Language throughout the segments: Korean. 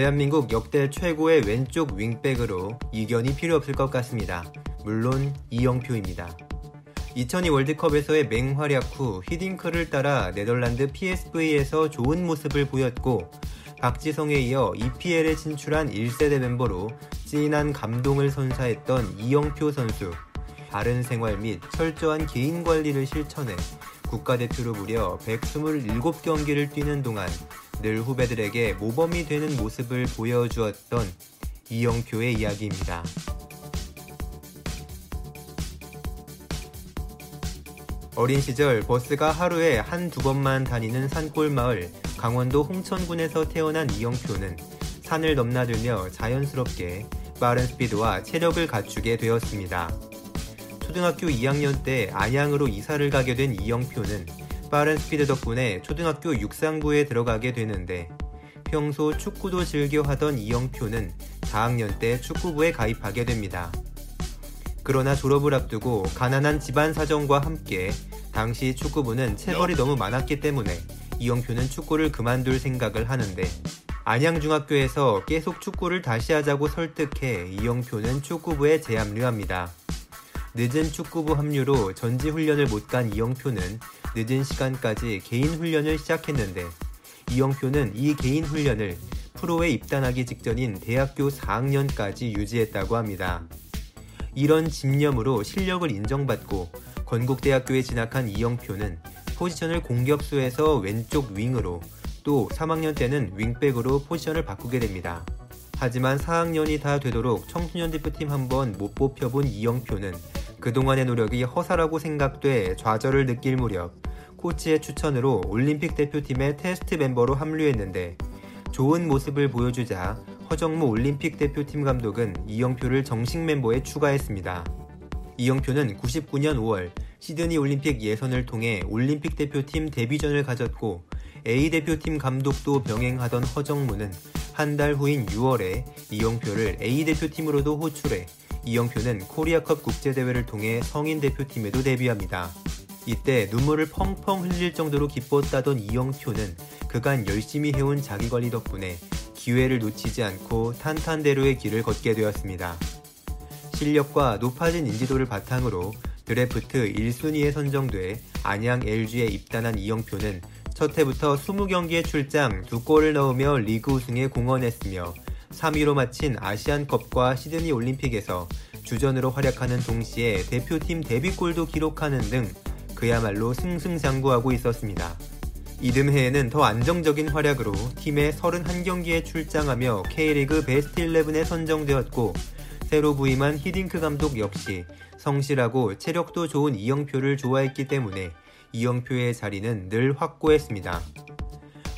대한민국 역대 최고의 왼쪽 윙백으로 이견이 필요 없을 것 같습니다. 물론 이영표입니다. 2002 월드컵에서의 맹활약 후 히딩크를 따라 네덜란드 PSV에서 좋은 모습을 보였고 박지성에 이어 EPL에 진출한 1세대 멤버로 진한 감동을 선사했던 이영표 선수. 바른 생활 및 철저한 개인 관리를 실천해 국가대표로 무려 127경기를 뛰는 동안 늘 후배들에게 모범이 되는 모습을 보여주었던 이영표의 이야기입니다. 어린 시절 버스가 하루에 한두 번만 다니는 산골 마을 강원도 홍천군에서 태어난 이영표는 산을 넘나들며 자연스럽게 빠른 스피드와 체력을 갖추게 되었습니다. 초등학교 2학년 때 안양으로 이사를 가게 된 이영표는 빠른 스피드 덕분에 초등학교 육상부에 들어가게 되는데 평소 축구도 즐겨 하던 이영표는 4학년 때 축구부에 가입하게 됩니다. 그러나 졸업을 앞두고 가난한 집안 사정과 함께 당시 축구부는 체벌이 너무 많았기 때문에 이영표는 축구를 그만둘 생각을 하는데 안양중학교에서 계속 축구를 다시 하자고 설득해 이영표는 축구부에 재합류합니다. 늦은 축구부 합류로 전지훈련을 못 간 이영표는 늦은 시간까지 개인 훈련을 시작했는데 이영표는 이 개인 훈련을 프로에 입단하기 직전인 대학교 4학년까지 유지했다고 합니다. 이런 집념으로 실력을 인정받고 건국대학교에 진학한 이영표는 포지션을 공격수에서 왼쪽 윙으로 또 3학년 때는 윙백으로 포지션을 바꾸게 됩니다. 하지만 4학년이 다 되도록 청소년 대표팀 한번 못 뽑혀본 이영표는 그동안의 노력이 허사라고 생각돼 좌절을 느낄 무렵 코치의 추천으로 올림픽 대표팀의 테스트 멤버로 합류했는데 좋은 모습을 보여주자 허정무 올림픽 대표팀 감독은 이영표를 정식 멤버에 추가했습니다. 이영표는 99년 5월 시드니 올림픽 예선을 통해 올림픽 대표팀 데뷔전을 가졌고 A 대표팀 감독도 병행하던 허정무는 한 달 후인 6월에 이영표를 A 대표팀으로도 호출해 이영표는 코리아컵 국제대회를 통해 성인 대표팀에도 데뷔합니다. 이때 눈물을 펑펑 흘릴 정도로 기뻤다던 이영표는 그간 열심히 해온 자기관리 덕분에 기회를 놓치지 않고 탄탄대로의 길을 걷게 되었습니다. 실력과 높아진 인지도를 바탕으로 드래프트 1순위에 선정돼 안양 LG에 입단한 이영표는 첫 해부터 20경기에 출장 2골을 넣으며 리그 우승에 공헌했으며 3위로 마친 아시안컵과 시드니 올림픽에서 주전으로 활약하는 동시에 대표팀 데뷔골도 기록하는 등 그야말로 승승장구하고 있었습니다. 이듬해에는 더 안정적인 활약으로 팀의 31경기에 출장하며 K리그 베스트 11에 선정되었고 새로 부임한 히딩크 감독 역시 성실하고 체력도 좋은 이영표를 좋아했기 때문에 이영표의 자리는 늘 확고했습니다.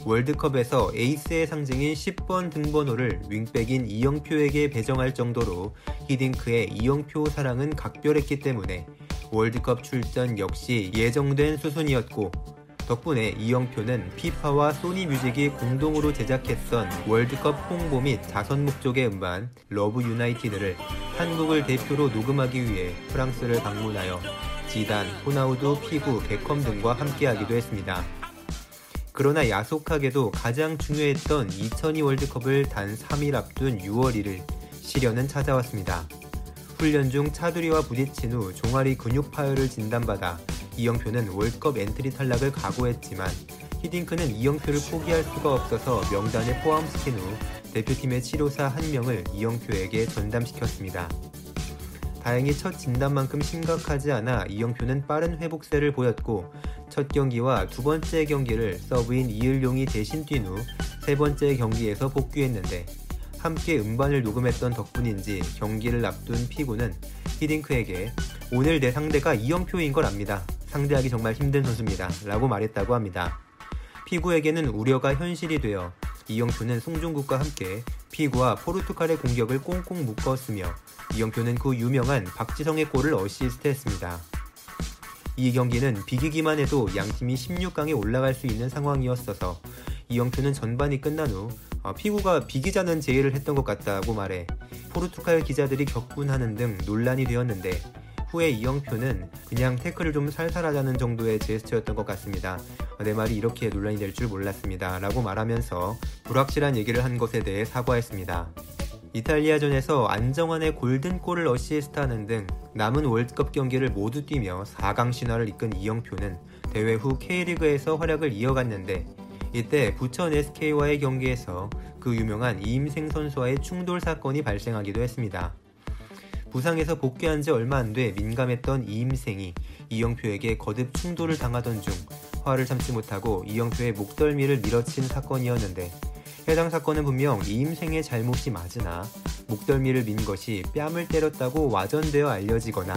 월드컵에서 에이스의 상징인 10번 등번호를 윙백인 이영표에게 배정할 정도로 히딩크의 이영표 사랑은 각별했기 때문에 월드컵 출전 역시 예정된 수순이었고 덕분에 이영표는 피파와 소니 뮤직이 공동으로 제작했던 월드컵 홍보 및 자선 목적의 음반 Love United를 한국을 대표로 녹음하기 위해 프랑스를 방문하여 지단, 호나우두, 피구, 베컴 등과 함께하기도 했습니다. 그러나 야속하게도 가장 중요했던 2002 월드컵을 단 3일 앞둔 6월 1일 시련은 찾아왔습니다. 훈련 중 차두리와 부딪힌 후 종아리 근육 파열을 진단받아 이영표는 월컵 엔트리 탈락을 각오했지만 히딩크는 이영표를 포기할 수가 없어서 명단에 포함시킨 후 대표팀의 치료사 한 명을 이영표에게 전담시켰습니다. 다행히 첫 진단만큼 심각하지 않아 이영표는 빠른 회복세를 보였고 첫 경기와 두 번째 경기를 서브인 이을용이 대신 뛴 후 세 번째 경기에서 복귀했는데 함께 음반을 녹음했던 덕분인지 경기를 앞둔 피구는 히딩크에게 오늘 내 상대가 이영표인 걸 압니다. 상대하기 정말 힘든 선수입니다. 라고 말했다고 합니다. 피구에게는 우려가 현실이 되어 이영표는 송중국과 함께 피구와 포르투갈의 공격을 꽁꽁 묶었으며 이영표는 그 유명한 박지성의 골을 어시스트했습니다. 이 경기는 비기기만 해도 양팀이 16강에 올라갈 수 있는 상황이었어서 이영표는 전반이 끝난 후 어, 피구가 비기자는 제의를 했던 것 같다고 말해 포르투갈 기자들이 격분하는 등 논란이 되었는데 후에 이영표는 그냥 태클을 좀 살살하자는 정도의 제스처였던 것 같습니다. 내 말이 이렇게 논란이 될 줄 몰랐습니다. 라고 말하면서 불확실한 얘기를 한 것에 대해 사과했습니다. 이탈리아전에서 안정환의 골든골을 어시스트하는 등 남은 월드컵 경기를 모두 뛰며 4강 신화를 이끈 이영표는 대회 후 K리그에서 활약을 이어갔는데 이때 부천 SK와의 경기에서 그 유명한 이임생 선수와의 충돌 사건이 발생하기도 했습니다. 부상에서 복귀한 지 얼마 안 돼 민감했던 이임생이 이영표에게 거듭 충돌을 당하던 중 화를 참지 못하고 이영표의 목덜미를 밀어친 사건이었는데 해당 사건은 분명 이임생의 잘못이 맞으나 목덜미를 민 것이 뺨을 때렸다고 와전되어 알려지거나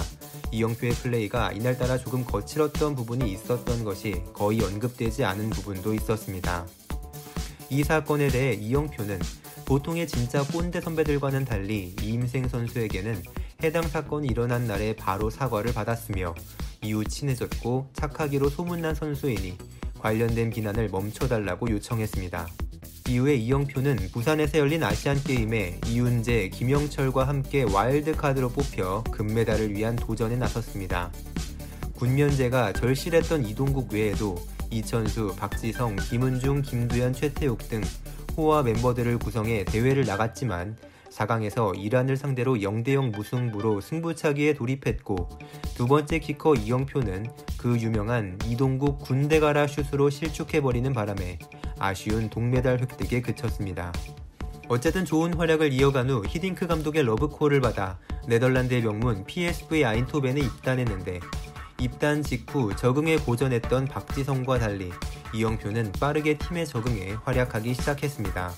이영표의 플레이가 이날따라 조금 거칠었던 부분이 있었던 것이 거의 언급되지 않은 부분도 있었습니다. 이 사건에 대해 이영표는 보통의 진짜 꼰대 선배들과는 달리 이임생 선수에게는 해당 사건이 일어난 날에 바로 사과를 받았으며 이후 친해졌고 착하기로 소문난 선수이니 관련된 비난을 멈춰달라고 요청했습니다. 이후에 이영표는 부산에서 열린 아시안게임에 이윤재, 김영철과 함께 와일드카드로 뽑혀 금메달을 위한 도전에 나섰습니다. 군면제가 절실했던 이동국 외에도 이천수, 박지성, 김은중, 김두현, 최태욱 등 호화 멤버들을 구성해 대회를 나갔지만 4강에서 이란을 상대로 0대0 무승부로 승부차기에 돌입했고 두 번째 키커 이영표는 그 유명한 이동국 군대가라 슛으로 실축해버리는 바람에 아쉬운 동메달 획득에 그쳤습니다. 어쨌든 좋은 활약을 이어간 후 히딩크 감독의 러브콜을 받아 네덜란드의 명문 PSV 아인트호벤에 입단했는데 입단 직후 적응에 고전했던 박지성과 달리 이영표는 빠르게 팀에 적응해 활약하기 시작했습니다.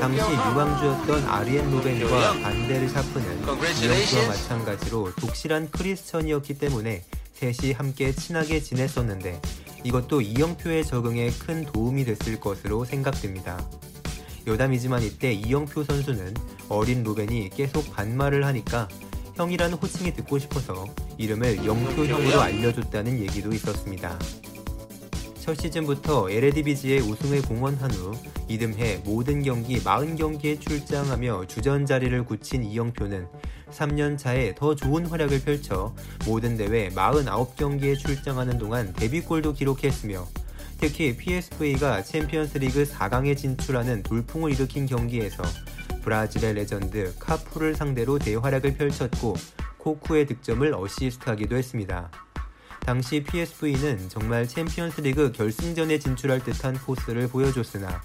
당시 유망주였던 아리엔 로벤과 반데르 샤프는 이영표와 마찬가지로 독실한 크리스천이었기 때문에 셋이 함께 친하게 지냈었는데 이것도 이영표의 적응에 큰 도움이 됐을 것으로 생각됩니다. 여담이지만 이때 이영표 선수는 어린 로벤이 계속 반말을 하니까 형이라는 호칭이 듣고 싶어서 이름을 영표 형으로 알려줬다는 얘기도 있었습니다. 첫 시즌부터 LADBG의 우승을 공헌한 후 이듬해 모든 경기 40경기에 출장하며 주전 자리를 굳힌 이영표는 3년 차에 더 좋은 활약을 펼쳐 모든 대회 49경기에 출장하는 동안 데뷔골도 기록했으며 특히 PSV가 챔피언스 리그 4강에 진출하는 돌풍을 일으킨 경기에서 브라질의 레전드 카푸를 상대로 대활약을 펼쳤고 코쿠의 득점을 어시스트하기도 했습니다. 당시 PSV는 정말 챔피언스 리그 결승전에 진출할 듯한 포스를 보여줬으나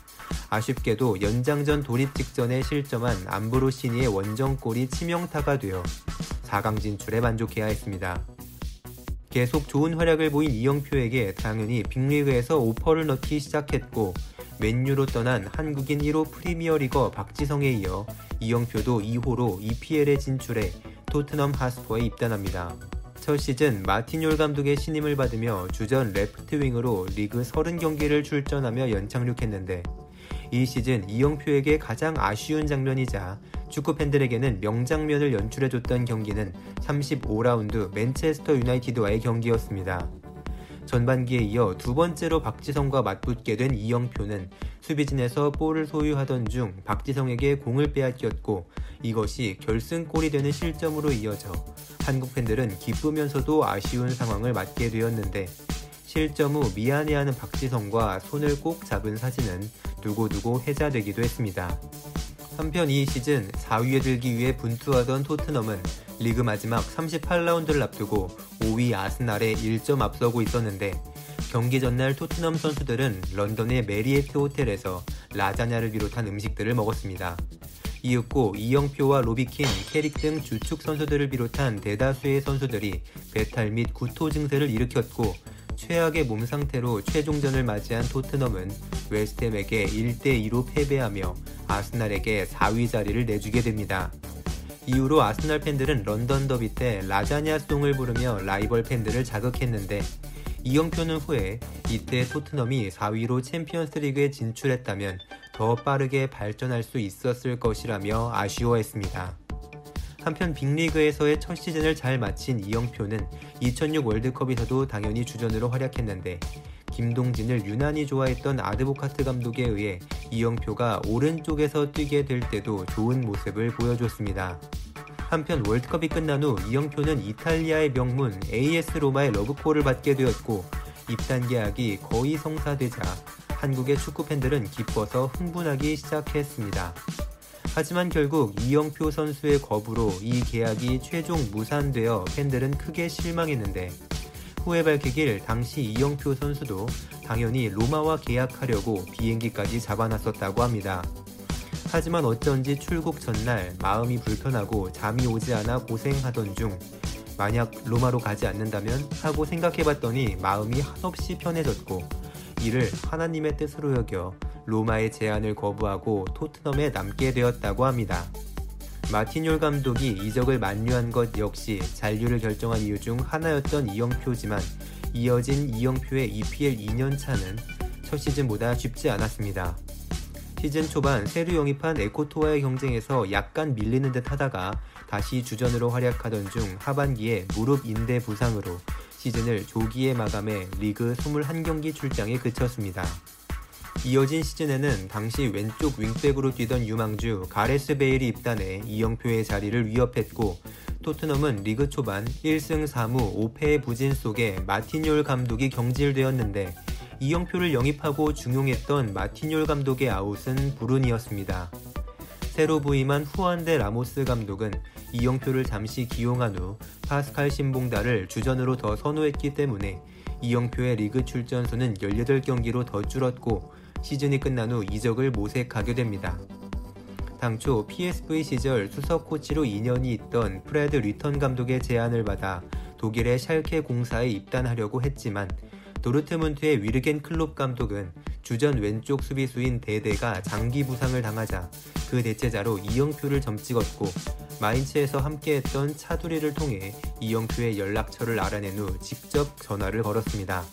아쉽게도 연장전 돌입 직전에 실점한 암브로시니의 원정골이 치명타가 되어 4강 진출에 만족해야 했습니다. 계속 좋은 활약을 보인 이영표에게 당연히 빅리그에서 오퍼를 넣기 시작했고 맨유로 떠난 한국인 1호 프리미어리거 박지성에 이어 이영표도 2호로 EPL에 진출해 토트넘 핫스퍼에 입단합니다. 첫 시즌 마틴 욜 감독의 신임을 받으며 주전 레프트 윙으로 리그 30경기를 출전하며 연착륙했는데 이 시즌 이영표에게 가장 아쉬운 장면이자 축구 팬들에게는 명장면을 연출해줬던 경기는 35라운드 맨체스터 유나이티드와의 경기였습니다. 전반기에 이어 두 번째로 박지성과 맞붙게 된 이영표는 수비진에서 볼을 소유하던 중 박지성에게 공을 빼앗겼고 이것이 결승골이 되는 실점으로 이어져 한국 팬들은 기쁘면서도 아쉬운 상황을 맞게 되었는데 실점 후 미안해하는 박지성과 손을 꼭 잡은 사진은 두고두고 회자되기도 했습니다. 한편 이 시즌 4위에 들기 위해 분투하던 토트넘은 리그 마지막 38라운드를 앞두고 5위 아스날에 1점 앞서고 있었는데 경기 전날 토트넘 선수들은 런던의 메리어트 호텔에서 라자냐를 비롯한 음식들을 먹었습니다. 이윽고 이영표와 로비 킨, 캐릭 등 주축 선수들을 비롯한 대다수의 선수들이 배탈 및 구토 증세를 일으켰고 최악의 몸 상태로 최종전을 맞이한 토트넘은 웨스트햄에게 1대2로 패배하며 아스날에게 4위 자리를 내주게 됩니다. 이후로 아스날 팬들은 런던 더비 때 라자냐 송을 부르며 라이벌 팬들을 자극했는데 이영표는 후에 이때 토트넘이 4위로 챔피언스 리그에 진출했다면 더 빠르게 발전할 수 있었을 것이라며 아쉬워했습니다. 한편 빅리그에서의 첫 시즌을 잘 마친 이영표는 2006 월드컵에서도 당연히 주전으로 활약했는데 김동진을 유난히 좋아했던 아드보카트 감독에 의해 이영표가 오른쪽에서 뛰게 될 때도 좋은 모습을 보여줬습니다. 한편 월드컵이 끝난 후 이영표는 이탈리아의 명문 AS 로마의 러브콜을 받게 되었고 입단 계약이 거의 성사되자 한국의 축구 팬들은 기뻐서 흥분하기 시작했습니다. 하지만 결국 이영표 선수의 거부로 이 계약이 최종 무산되어 팬들은 크게 실망했는데 후에 밝히길 당시 이영표 선수도 당연히 로마와 계약하려고 비행기까지 잡아놨었다고 합니다. 하지만 어쩐지 출국 전날 마음이 불편하고 잠이 오지 않아 고생하던 중 만약 로마로 가지 않는다면 하고 생각해봤더니 마음이 한없이 편해졌고 이를 하나님의 뜻으로 여겨 로마의 제안을 거부하고 토트넘에 남게 되었다고 합니다. 마티뉴 감독이 이적을 만류한 것 역시 잔류를 결정한 이유 중 하나였던 이영표지만 이어진 이영표의 EPL 2년차는 첫 시즌보다 쉽지 않았습니다. 시즌 초반 새로 영입한 에코토와의 경쟁에서 약간 밀리는 듯 하다가 다시 주전으로 활약하던 중 하반기에 무릎 인대 부상으로 시즌을 조기에 마감해 리그 21경기 출장에 그쳤습니다. 이어진 시즌에는 당시 왼쪽 윙백으로 뛰던 유망주 가레스 베일이 입단해 이영표의 자리를 위협했고 토트넘은 리그 초반 1승 3무 5패의 부진 속에 마티뉴올 감독이 경질되었는데 이영표를 영입하고 중용했던 마티뉴올 감독의 아웃은 불운이었습니다. 새로 부임한 후안데 라모스 감독은 이영표를 잠시 기용한 후 파스칼 신봉다를 주전으로 더 선호했기 때문에 이영표의 리그 출전 수는 18경기로 더 줄었고 시즌이 끝난 후 이적을 모색하게 됩니다. 당초 PSV 시절 수석 코치로 인연이 있던 프레드 루텐 감독의 제안을 받아 독일의 샬케 04에 입단하려고 했지만 도르트문트의 위르겐 클롭 감독은 주전 왼쪽 수비수인 데데가 장기 부상을 당하자 그 대체자로 이영표를 점찍었고 마인츠에서 함께했던 차두리를 통해 이영표의 연락처를 알아낸 후 직접 전화를 걸었습니다.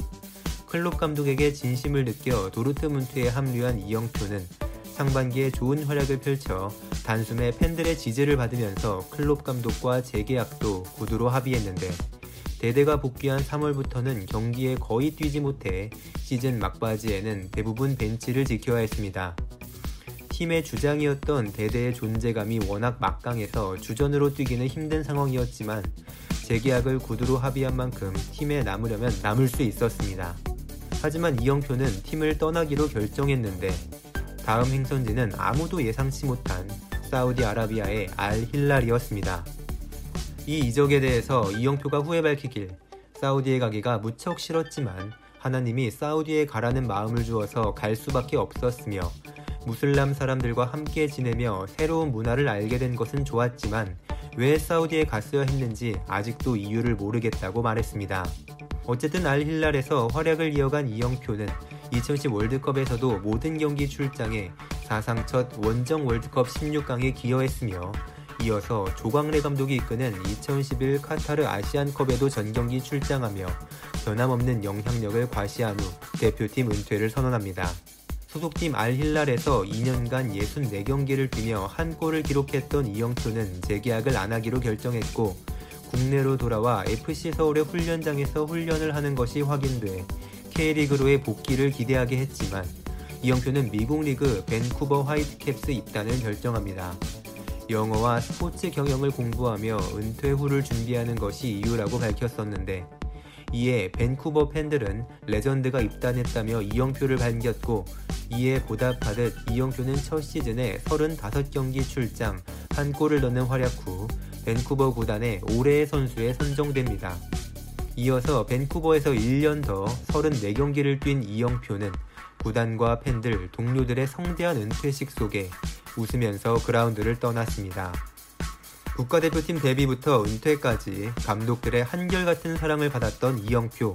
클롭 감독에게 진심을 느껴 도르트문트에 합류한 이영표는 상반기에 좋은 활약을 펼쳐 단숨에 팬들의 지지를 받으면서 클롭 감독과 재계약도 구두로 합의했는데 대대가 복귀한 3월부터는 경기에 거의 뛰지 못해 시즌 막바지에는 대부분 벤치를 지켜야 했습니다. 팀의 주장이었던 대대의 존재감이 워낙 막강해서 주전으로 뛰기는 힘든 상황이었지만 재계약을 구두로 합의한 만큼 팀에 남으려면 남을 수 있었습니다. 하지만 이영표는 팀을 떠나기로 결정했는데 다음 행선지는 아무도 예상치 못한 사우디아라비아의 알 힐랄이었습니다. 이 이적에 대해서 이영표가 후에 밝히길 사우디에 가기가 무척 싫었지만 하나님이 사우디에 가라는 마음을 주어서 갈 수밖에 없었으며 무슬람 사람들과 함께 지내며 새로운 문화를 알게 된 것은 좋았지만 왜 사우디에 갔어야 했는지 아직도 이유를 모르겠다고 말했습니다. 어쨌든 알힐랄에서 활약을 이어간 이영표는 2010 월드컵에서도 모든 경기 출장에 사상 첫 원정 월드컵 16강에 기여했으며 이어서 조광래 감독이 이끄는 2011 카타르 아시안컵에도 전경기 출장하며 변함없는 영향력을 과시한 후 대표팀 은퇴를 선언합니다. 소속팀 알힐랄에서 2년간 64경기를 뛰며 한 골을 기록했던 이영표는 재계약을 안 하기로 결정했고 국내로 돌아와 FC 서울의 훈련장에서 훈련을 하는 것이 확인돼 K리그로의 복귀를 기대하게 했지만 이영표는 미국 리그 밴쿠버 화이트캡스 입단을 결정합니다. 영어와 스포츠 경영을 공부하며 은퇴 후를 준비하는 것이 이유라고 밝혔었는데 이에 밴쿠버 팬들은 레전드가 입단했다며 이영표를 반겼고 이에 보답하듯 이영표는 첫 시즌에 35경기 출장, 한 골을 넣는 활약 후 밴쿠버 구단의 올해의 선수에 선정됩니다. 이어서 밴쿠버에서 1년 더 34경기를 뛴 이영표는 구단과 팬들, 동료들의 성대한 은퇴식 속에 웃으면서 그라운드를 떠났습니다. 국가대표팀 데뷔부터 은퇴까지 감독들의 한결같은 사랑을 받았던 이영표.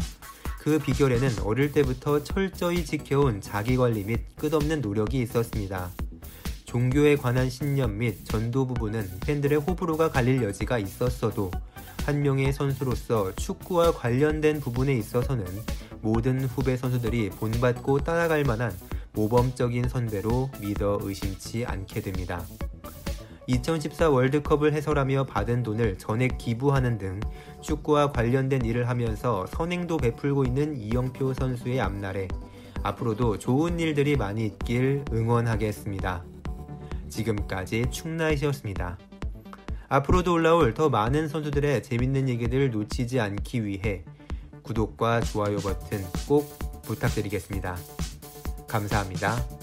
그 비결에는 어릴 때부터 철저히 지켜온 자기관리 및 끝없는 노력이 있었습니다. 종교에 관한 신념 및 전도 부분은 팬들의 호불호가 갈릴 여지가 있었어도 한 명의 선수로서 축구와 관련된 부분에 있어서는 모든 후배 선수들이 본받고 따라갈 만한 모범적인 선배로 믿어 의심치 않게 됩니다. 2014 월드컵을 해설하며 받은 돈을 전액 기부하는 등 축구와 관련된 일을 하면서 선행도 베풀고 있는 이영표 선수의 앞날에 앞으로도 좋은 일들이 많이 있길 응원하겠습니다. 지금까지 충나이시였습니다. 앞으로도 올라올 더 많은 선수들의 재밌는 얘기들 놓치지 않기 위해 구독과 좋아요 버튼 꼭 부탁드리겠습니다. 감사합니다.